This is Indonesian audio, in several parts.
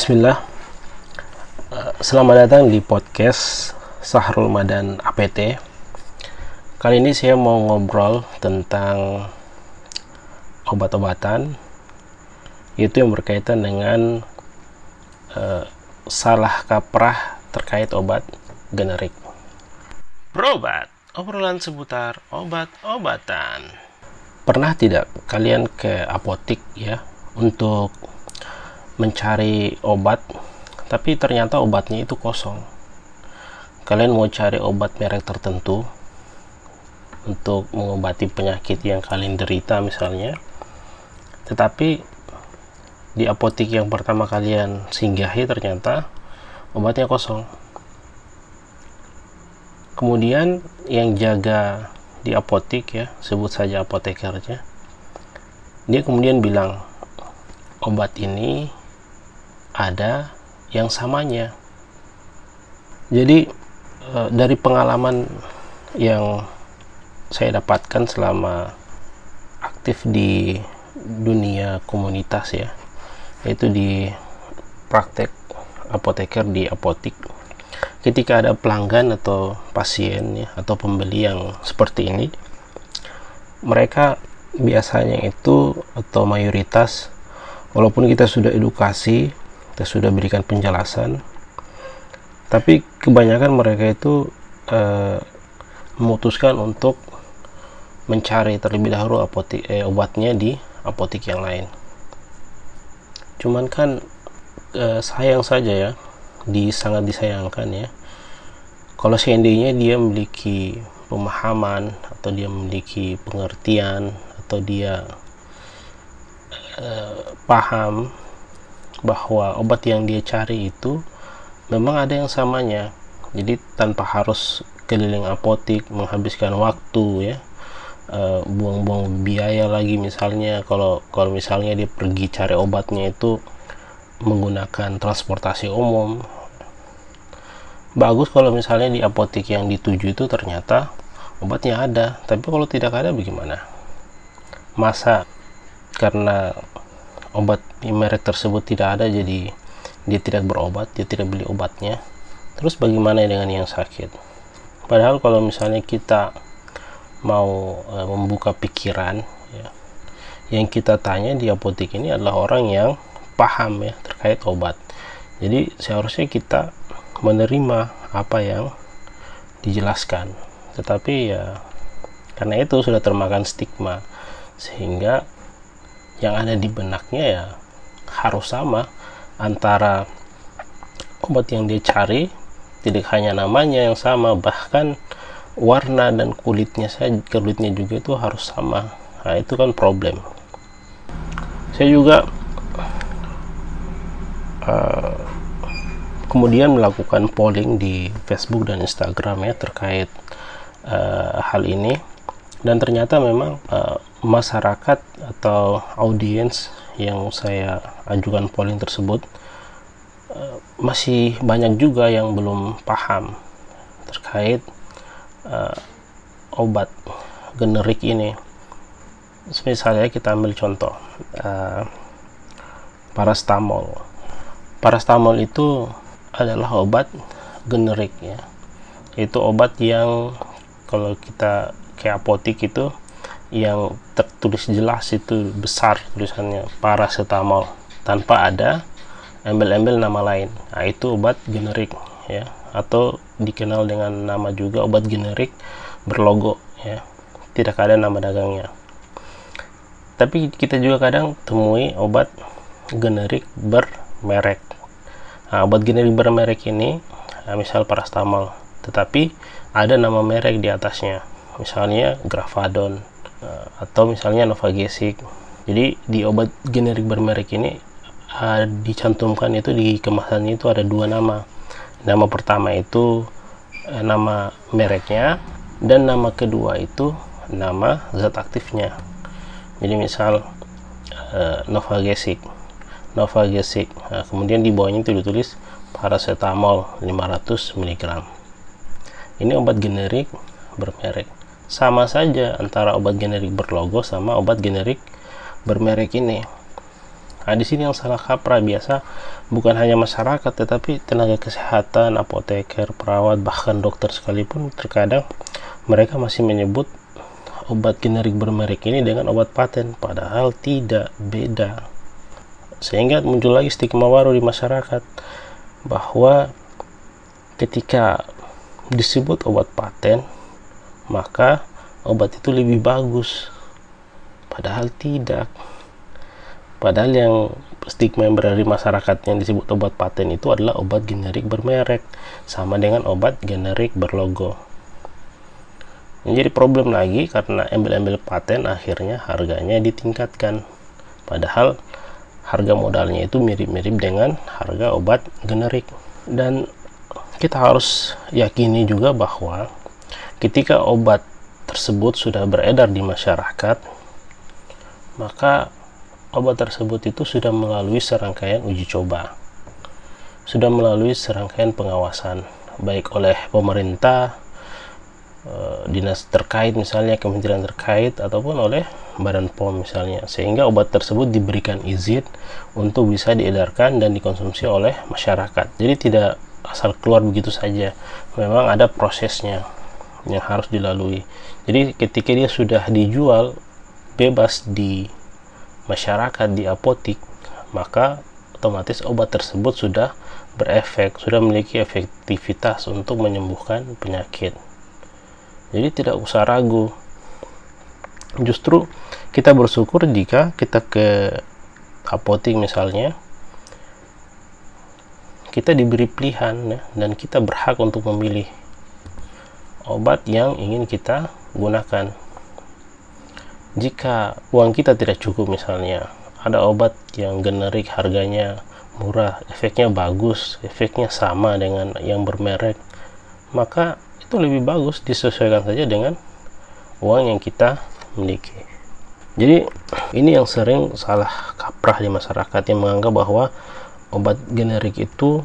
Bismillah. Eh, Selamat datang di podcast Sahrul Madan APT. Kali ini saya mau ngobrol tentang obat-obatan, yaitu yang berkaitan dengan eh, salah kaprah terkait obat generik. Berobat, obrolan seputar obat-obatan. Pernah tidak kalian ke apotik ya untuk mencari obat tapi ternyata obatnya itu kosong. Kalian mau cari obat merek tertentu untuk mengobati penyakit yang kalian derita misalnya tetapi di apotik yang pertama kalian singgahi ternyata obatnya kosong. Kemudian yang jaga di apotik ya sebut saja apotekernya dia kemudian bilang obat ini ada yang samanya. Jadi e, dari pengalaman yang saya dapatkan selama aktif di dunia komunitas ya, yaitu di praktek apoteker di apotik. Ketika ada pelanggan atau pasien ya, atau pembeli yang seperti ini, mereka biasanya itu atau mayoritas walaupun kita sudah edukasi kita sudah berikan penjelasan. Tapi kebanyakan mereka itu uh, memutuskan untuk mencari terlebih dahulu apotik eh, obatnya di apotik yang lain. Cuman kan uh, sayang saja ya di sangat disayangkan ya. Kalau seandainya dia memiliki pemahaman atau dia memiliki pengertian atau dia uh, paham bahwa obat yang dia cari itu memang ada yang samanya. Jadi tanpa harus keliling apotik menghabiskan waktu ya buang-buang uh, biaya lagi misalnya. Kalau kalau misalnya dia pergi cari obatnya itu menggunakan transportasi umum. Bagus kalau misalnya di apotik yang dituju itu ternyata obatnya ada. Tapi kalau tidak ada bagaimana? Masa? Karena obat merek tersebut tidak ada jadi dia tidak berobat dia tidak beli obatnya. Terus bagaimana dengan yang sakit? Padahal kalau misalnya kita mau e, membuka pikiran ya, yang kita tanya di apotek ini adalah orang yang paham ya terkait obat. Jadi seharusnya kita menerima apa yang dijelaskan. Tetapi ya karena itu sudah termakan stigma. Sehingga yang ada di benaknya ya harus sama antara obat yang dia cari tidak hanya namanya yang sama bahkan warna dan kulitnya saja kulitnya juga itu harus sama. Nah itu kan problem. Saya juga uh, kemudian melakukan polling di Facebook dan Instagram ya terkait uh, hal ini. Dan ternyata memang uh, masyarakat atau audiens yang saya ajukan polling tersebut uh, masih banyak juga yang belum paham terkait uh, obat generik ini. Misalnya kita ambil contoh uh, parastamol parastamol itu adalah obat generik ya. Itu obat yang kalau kita ke apotik itu yang tertulis jelas itu besar tulisannya paracetamol tanpa ada embel-embel nama lain. Nah itu obat generik ya. Atau dikenal dengan nama juga obat generik berlogo ya. Tidak ada nama dagangnya. Tapi kita juga kadang temui obat generik bermerek. Nah, obat generik bermerek ini nah, misal parastamol tetapi ada nama merek di atasnya. Misalnya Gravadon uh, atau misalnya Novagesic. Jadi di obat generik bermerek ini uh, dicantumkan itu di kemasannya itu ada dua nama. Nama pertama itu uh, nama mereknya dan nama kedua itu nama zat aktifnya. Jadi misal uh, Novagesic. Novagesic nah, kemudian di bawahnya itu ditulis paracetamol 500 mg ini obat generik bermerek sama saja antara obat generik berlogo sama obat generik bermerek ini Nah, di sini yang salah kaprah biasa bukan hanya masyarakat tetapi tenaga kesehatan, apoteker, perawat, bahkan dokter sekalipun terkadang mereka masih menyebut obat generik bermerek ini dengan obat paten padahal tidak beda. Sehingga muncul lagi stigma baru di masyarakat bahwa ketika disebut obat paten maka obat itu lebih bagus padahal tidak Padahal yang stigma yang berada di masyarakat yang disebut obat paten itu adalah obat generik bermerek, sama dengan obat generik berlogo. Menjadi problem lagi karena embel-embel paten akhirnya harganya ditingkatkan. Padahal harga modalnya itu mirip-mirip dengan harga obat generik. Dan kita harus yakini juga bahwa ketika obat tersebut sudah beredar di masyarakat, maka obat tersebut itu sudah melalui serangkaian uji coba, sudah melalui serangkaian pengawasan, baik oleh pemerintah, eh, dinas terkait misalnya kementerian terkait ataupun oleh Badan POM misalnya. Sehingga obat tersebut diberikan izin untuk bisa diedarkan dan dikonsumsi oleh masyarakat. Jadi tidak asal keluar begitu saja. Memang ada prosesnya yang harus dilalui jadi ketika dia sudah dijual bebas di masyarakat di apotik, maka otomatis obat tersebut sudah berefek, sudah memiliki efektivitas untuk menyembuhkan penyakit. Jadi tidak usah ragu. Justru kita bersyukur jika kita ke apotik misalnya kita diberi pilihan ya, dan kita berhak untuk memilih obat yang ingin kita gunakan. Jika uang kita tidak cukup misalnya ada obat yang generik harganya murah efeknya bagus efeknya sama dengan yang bermerek maka itu lebih bagus disesuaikan saja dengan uang yang kita miliki. Jadi ini yang sering salah kaprah di masyarakat yang menganggap bahwa obat generik itu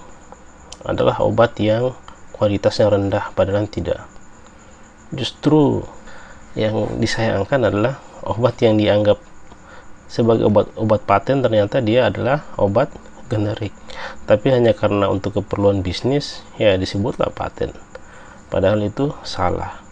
adalah obat yang kualitasnya rendah padahal tidak justru yang disayangkan adalah obat yang dianggap sebagai obat obat paten ternyata dia adalah obat generik. Tapi hanya karena untuk keperluan bisnis ya disebutlah paten. Padahal itu salah